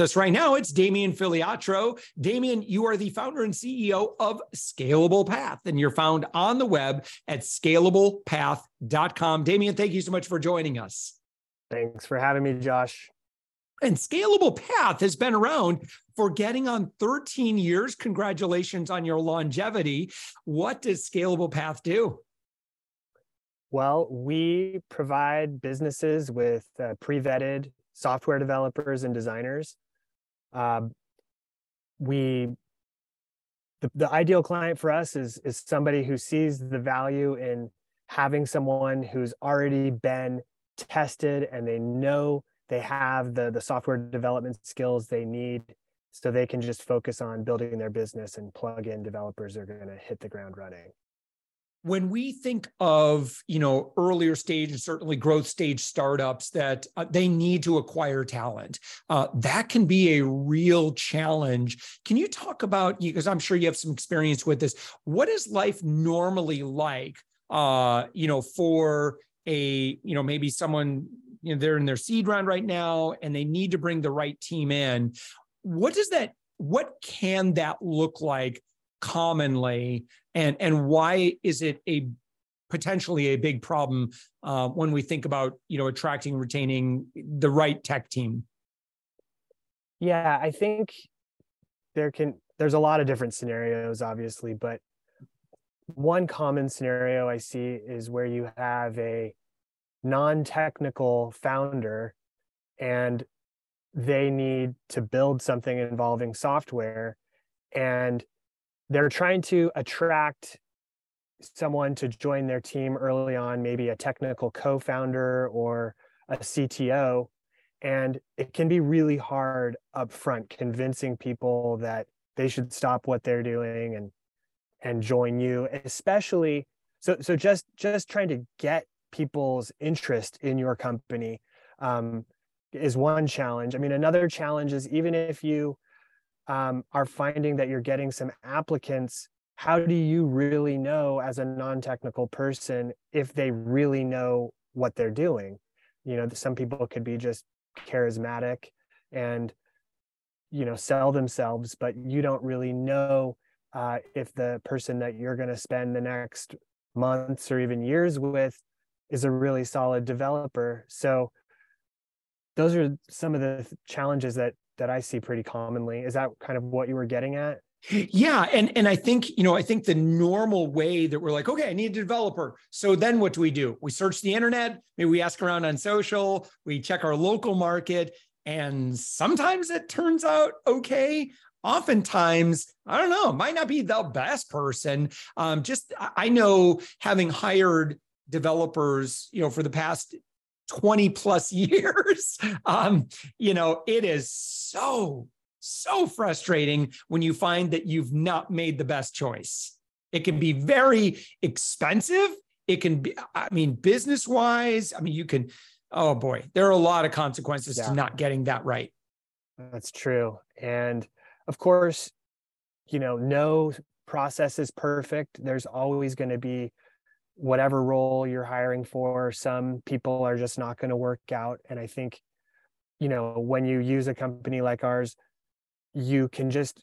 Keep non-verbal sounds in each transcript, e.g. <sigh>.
With us right now, it's Damian Filiatrault. Damian, you are the founder and CEO of Scalable Path, and you're found on the web at scalablepath.com. Damian, thank you so much for joining us. Thanks for having me, Josh. And Scalable Path has been around for getting on 13 years. Congratulations on your longevity. What does Scalable Path do? Well, we provide businesses with uh, pre vetted software developers and designers. Um, we the, the ideal client for us is is somebody who sees the value in having someone who's already been tested and they know they have the the software development skills they need so they can just focus on building their business and plug in developers are going to hit the ground running when we think of you know earlier stage and certainly growth stage startups that uh, they need to acquire talent uh, that can be a real challenge. Can you talk about because i'm sure you have some experience with this what is life normally like uh, you know for a you know maybe someone you know they're in their seed round right now and they need to bring the right team in. What does that what can that look like commonly and and why is it a potentially a big problem uh, when we think about you know attracting retaining the right tech team? Yeah i think there can there's a lot of different scenarios obviously but one common scenario i see is where you have a non-technical founder and they need to build something involving software and they're trying to attract someone to join their team early on, maybe a technical co-founder or a CTO. And it can be really hard upfront convincing people that they should stop what they're doing and and join you, especially so so just just trying to get people's interest in your company um, is one challenge. I mean, another challenge is even if you um, are finding that you're getting some applicants how do you really know as a non-technical person if they really know what they're doing? You know some people could be just charismatic and you know sell themselves but you don't really know uh, if the person that you're going to spend the next months or even years with is a really solid developer. So those are some of the challenges that that I see pretty commonly. Is that kind of what you were getting at? Yeah, and and I think you know I think the normal way that we're like, okay, I need a developer. So then what do we do? We search the internet, maybe we ask around on social, we check our local market, and sometimes it turns out okay. Oftentimes, I don't know, might not be the best person. Um, just I know having hired developers, you know, for the past 20 plus <laughs> years. Um, you know, it is so, so frustrating when you find that you've not made the best choice. It can be very expensive. It can be, I mean, business wise, I mean, you can, oh boy, there are a lot of consequences yeah. to not getting that right. That's true. And of course, you know, no process is perfect. There's always going to be whatever role you're hiring for some people are just not going to work out. And i think you know when you use a company like ours you can just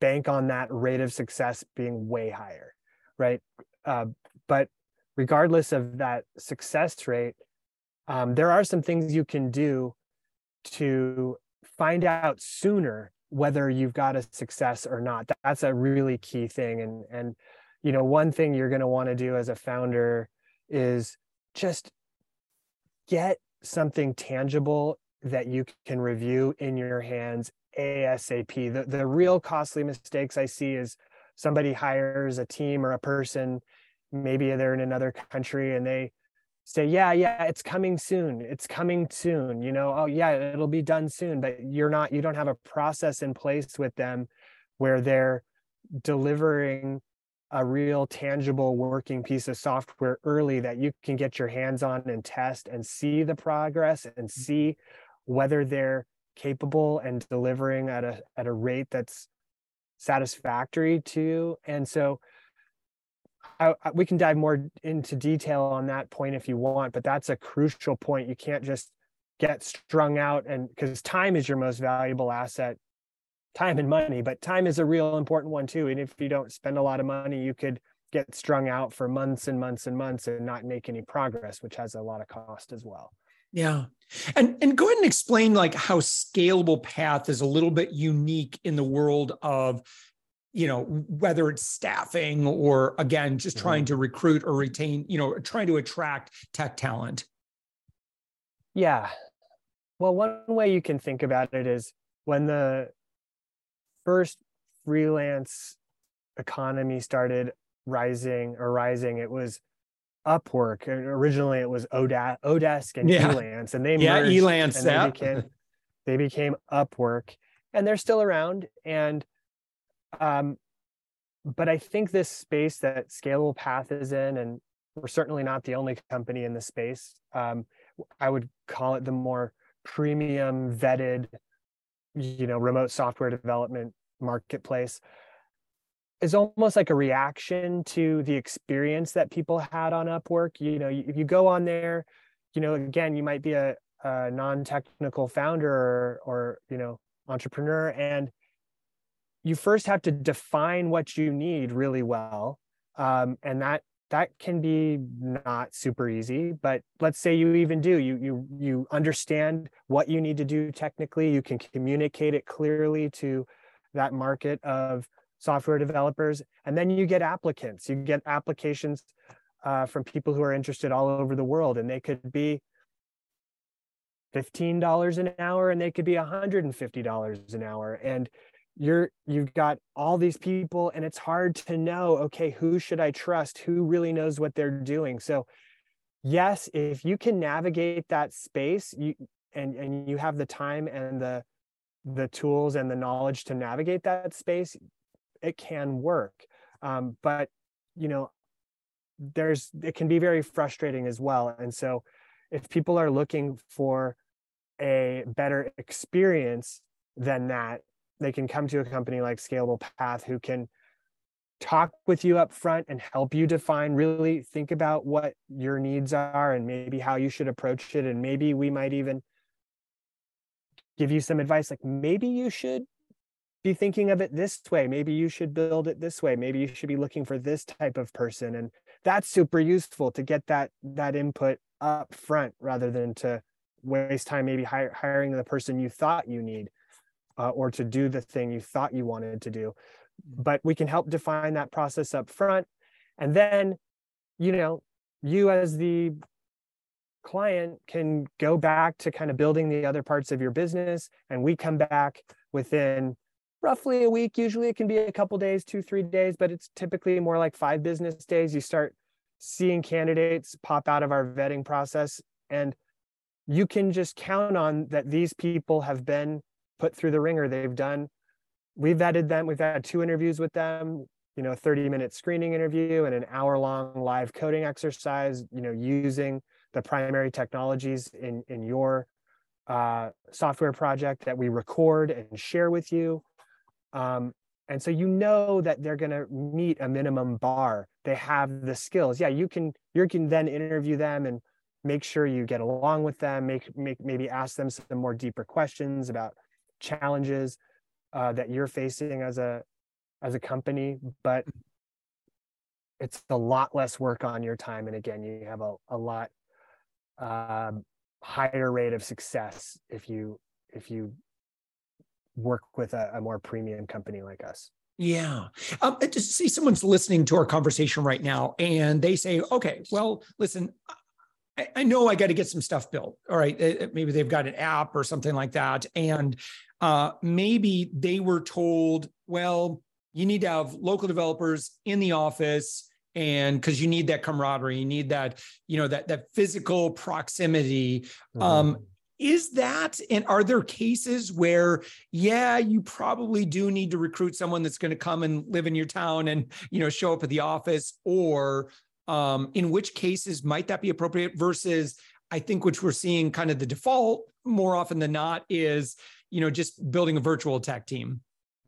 bank on that rate of success being way higher right? Uh, but regardless of that success rate um, there are some things you can do to find out sooner whether you've got a success or not. That's a really key thing. And and you know one thing you're going to want to do as a founder is just get something tangible that you can review in your hands ASAP. The, the real costly mistakes I see is somebody hires a team or a person, maybe they're in another country and they say, yeah, yeah, it's coming soon. It's coming soon. You know, oh, yeah, it'll be done soon. But you're not, you don't have a process in place with them where they're delivering a real tangible working piece of software early that you can get your hands on and test and see the progress and mm. see whether they're capable and delivering at a at a rate that's satisfactory to you and so I, I, we can dive more into detail on that point if you want but that's a crucial point you can't just get strung out and because time is your most valuable asset time and money, but time is a real important one too. And if you don't spend a lot of money, you could get strung out for months and months and months and not make any progress, which has a lot of cost as well. Yeah. And and go ahead and explain like how scalable path is a little bit unique in the world of you know whether it's staffing or again just mm-hmm. trying to recruit or retain you know trying to attract tech talent yeah well one way you can think about it is when the first freelance economy started rising or rising, it was Upwork. Originally, it was Oda, Odesk and yeah. Elance, and they yeah, merged Elance. And they became they became Upwork, and they're still around. And um, but I think this space that Scalable Path is in, and we're certainly not the only company in the space. Um, I would call it the more premium vetted you know remote software development marketplace is almost like a reaction to the experience that people had on upwork. You know if you go on there you know again you might be a, a non-technical founder or, or you know entrepreneur and you first have to define what you need really well. Um, and that that can be not super easy but let's say you even do you you you understand what you need to do technically. You can communicate it clearly to that market of software developers. And then you get applicants. You get applications uh, from people who are interested all over the world and they could be $15 an hour and they could be $150 an hour. And you're you've got all these people and it's hard to know okay who should i trust? Who really knows what they're doing? So yes if you can navigate that space you and and you have the time and the the tools and the knowledge to navigate that space it can work. Um, but you know there's it can be very frustrating as well. And so if people are looking for a better experience than that they can come to a company like Scalable Path who can talk with you up front and help you define really think about what your needs are and maybe how you should approach it. And maybe we might even give you some advice like maybe you should be thinking of it this way. Maybe you should build it this way. Maybe you should be looking for this type of person. And that's super useful to get that that input up front rather than to waste time maybe hire, hiring the person you thought you need uh, or to do the thing you thought you wanted to do. Mm. but we can help define that process up front. And then you know you as the client can go back to kind of building the other parts of your business and we come back within roughly a week usually it can be a couple days two three days but it's typically more like five business days you start seeing candidates pop out of our vetting process and you can just count on that these people have been put through the ringer. They've done, we've vetted them. We've had two interviews with them, you know, 30 minute screening interview and an hour long live coding exercise, you know, using the primary technologies in, in your uh, software project that we record and share with you. Um, and so you know that they're going to meet a minimum bar. They have the skills. Yeah, you can you can then interview them and make sure you get along with them. Make make maybe ask them some more deeper questions about challenges uh, that you're facing as a as a company but it's a lot less work on your time and again you have a, a lot um, higher rate of success if you if you work with a, a more premium company like us yeah. Um, just see someone's listening to our conversation right now and they say, okay, well, listen, I know I got to get some stuff built. All right. Maybe they've got an app or something like that. And uh, maybe they were told, well, you need to have local developers in the office and because you need that camaraderie you need that you know that that physical proximity mm-hmm. um is that and are there cases where yeah you probably do need to recruit someone that's going to come and live in your town and you know show up at the office or um, in which cases might that be appropriate versus i think which we're seeing kind of the default more often than not is you know just building a virtual tech team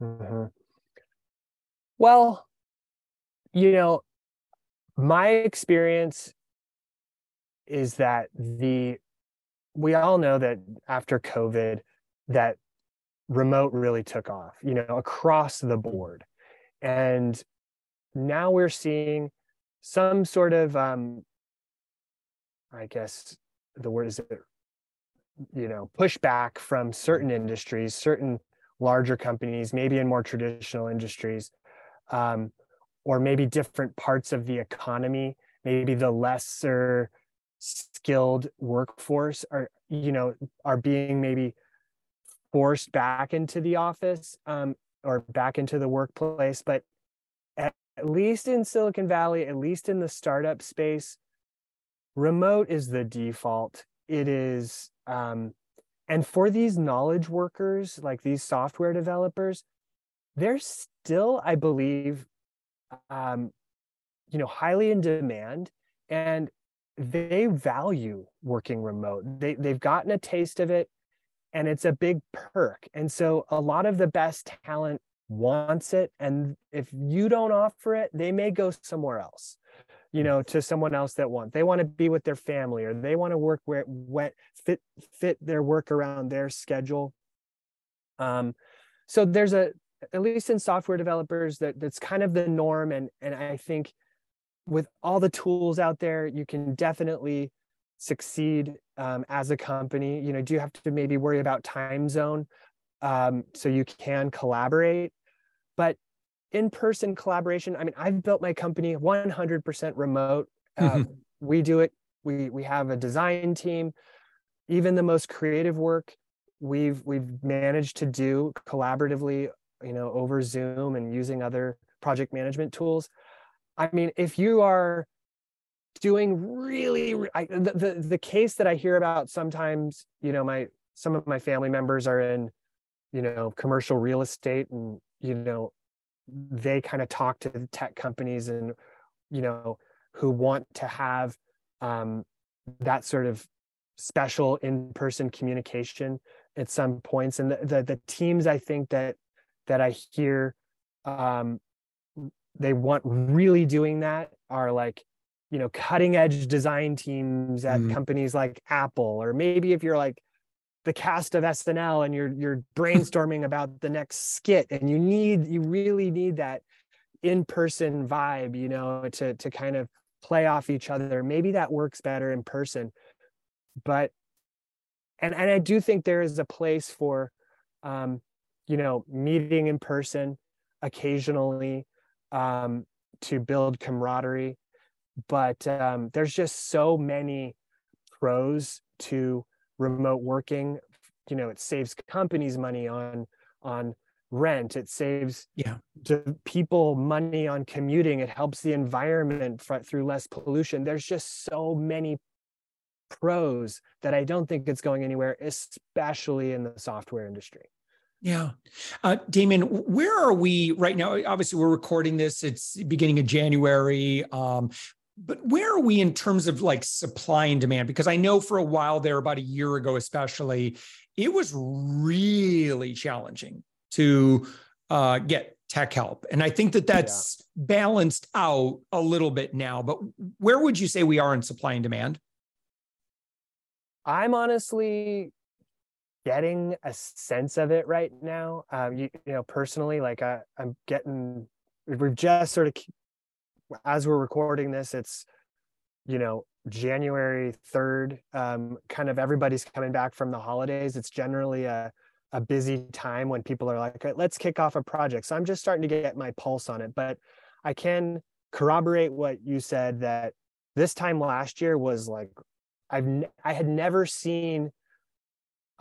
mm-hmm. well you know my experience is that the we all know that after covid that remote really took off you know across the board. And now we're seeing some sort of um i guess the word is it, you know pushback from certain industries certain larger companies maybe in more traditional industries. Um, or maybe different parts of the economy maybe the lesser skilled workforce are you know are being maybe forced back into the office um, or back into the workplace but at, at least in silicon valley at least in the startup space remote is the default. It is um, and for these knowledge workers like these software developers they're still i believe um, you know, highly in demand and they value working remote. They, they've gotten a taste of it and it's a big perk. And so a lot of the best talent wants it. And if you don't offer it, they may go somewhere else, you know, to someone else that want. They want to be with their family or they want to work where it fit fit their work around their schedule. Um, so there's a at least in software developers that that's kind of the norm. And and i think with all the tools out there you can definitely succeed um, as a company. You know do you have to maybe worry about time zone um, so you can collaborate? But in-person collaboration i mean i've built my company 100% remote. Um, we do it. We we have a design team. Even the most creative work we've we've managed to do collaboratively you know over zoom and using other project management tools. I mean if you are doing really I, the, the the case that i hear about sometimes you know my some of my family members are in you know commercial real estate and you know they kind of talk to the tech companies and you know who want to have um, that sort of special in-person communication at some points. And the, the, the teams i think that that I hear um, they want really doing that are like you know cutting edge design teams at mm. companies like Apple or maybe if you're like the cast of SNL and you're you're <laughs> brainstorming about the next skit and you need you really need that in-person vibe you know to to kind of play off each other maybe that works better in person but and and I do think there is a place for um you know, meeting in person occasionally um, to build camaraderie. But um, there's just so many pros to remote working. You know, it saves companies money on on rent. It saves yeah to people money on commuting. It helps the environment through less pollution. There's just so many pros that I don't think it's going anywhere, especially in the software industry. Yeah. Uh, Damon, where are we right now? Obviously, we're recording this, it's beginning of January. Um, but where are we in terms of like supply and demand? Because I know for a while there, about a year ago, especially, it was really challenging to uh, get tech help. And I think that that's yeah. balanced out a little bit now. But where would you say we are in supply and demand? I'm honestly getting a sense of it right now. Um, you, you know, personally, like I, I'm getting, we've just sort of, as we're recording this, it's, you know, January 3rd, um, kind of everybody's coming back from the holidays. It's generally a, a busy time when people are like, let's kick off a project. So I'm just starting to get my pulse on it, but I can corroborate what you said that this time last year was like I've I had never seen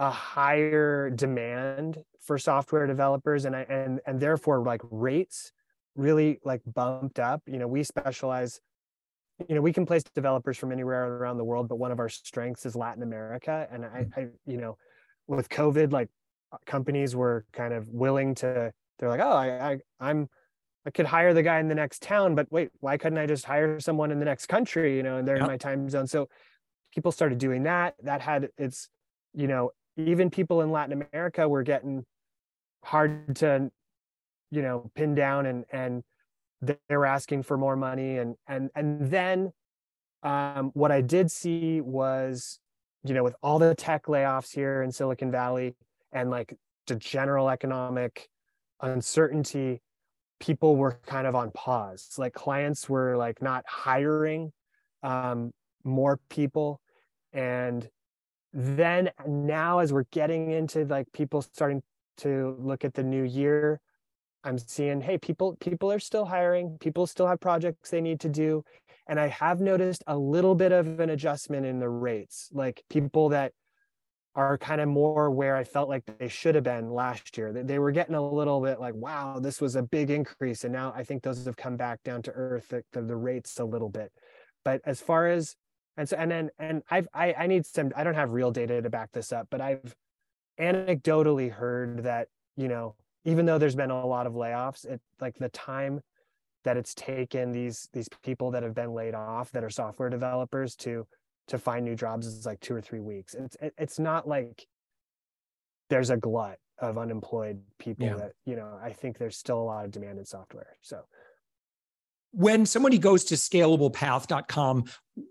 a higher demand for software developers and I and and therefore like rates really like bumped up. You know, we specialize you know we can place developers from anywhere around the world but one of our strengths is latin america and i, mm. I you know with covid like companies were kind of willing to they're like oh I, I i'm i could hire the guy in the next town but wait why couldn't i just hire someone in the next country you know and they're yep. in my time zone so people started doing that that had it's you know even people in latin america were getting hard to you know pin down and and they were asking for more money. And and and then um, what i did see was you know with all the tech layoffs here in silicon valley and like the general economic uncertainty people were kind of on pause. Like clients were like not hiring um, more people. And then now as we're getting into like people starting to look at the new year I'm seeing, hey, people people are still hiring, people still have projects they need to do. And I have noticed a little bit of an adjustment in the rates, like people that are kind of more where I felt like they should have been last year. They were getting a little bit like, wow, this was a big increase. And now I think those have come back down to earth, the, the, the rates a little bit. But as far as and so and then and I've I, I need some I don't have real data to back this up, but I've anecdotally heard that, you know, even though there's been a lot of layoffs, it like the time that it's taken these these people that have been laid off that are software developers to to find new jobs is like two or three weeks. It's it, it's not like there's a glut of unemployed people yeah. that you know. I think there's still a lot of demand in software. So when somebody goes to scalablepath.com,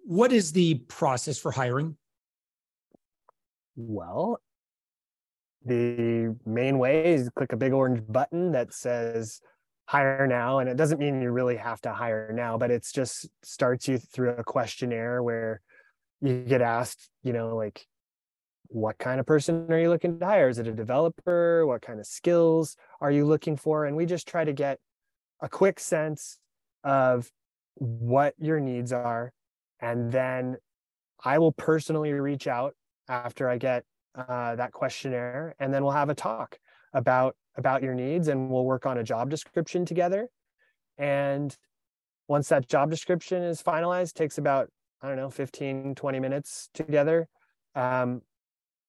what is the process for hiring? Well, the main way is click a big orange button that says hire now and it doesn't mean you really have to hire now but it's just starts you through a questionnaire where you get asked you know like what kind of person are you looking to hire? Is it a developer? What kind of skills are you looking for? And we just try to get a quick sense of what your needs are and then i will personally reach out after i get uh, that questionnaire, and then we'll have a talk about about your needs, and we'll work on a job description together. And once that job description is finalized, takes about I don't know 15 20 minutes together. Um,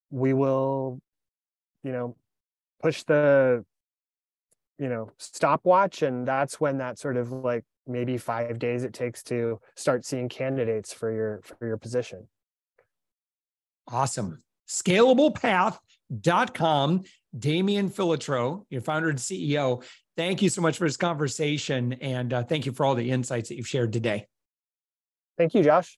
we will, you know, push the you know stopwatch and that's when that sort of like maybe five days it takes to start seeing candidates for your for your position awesome scalablepath.com. Damian Filiatrault, your founder and CEO, thank you so much for this conversation. And uh, thank you for all the insights that you've shared today. Thank you, Josh.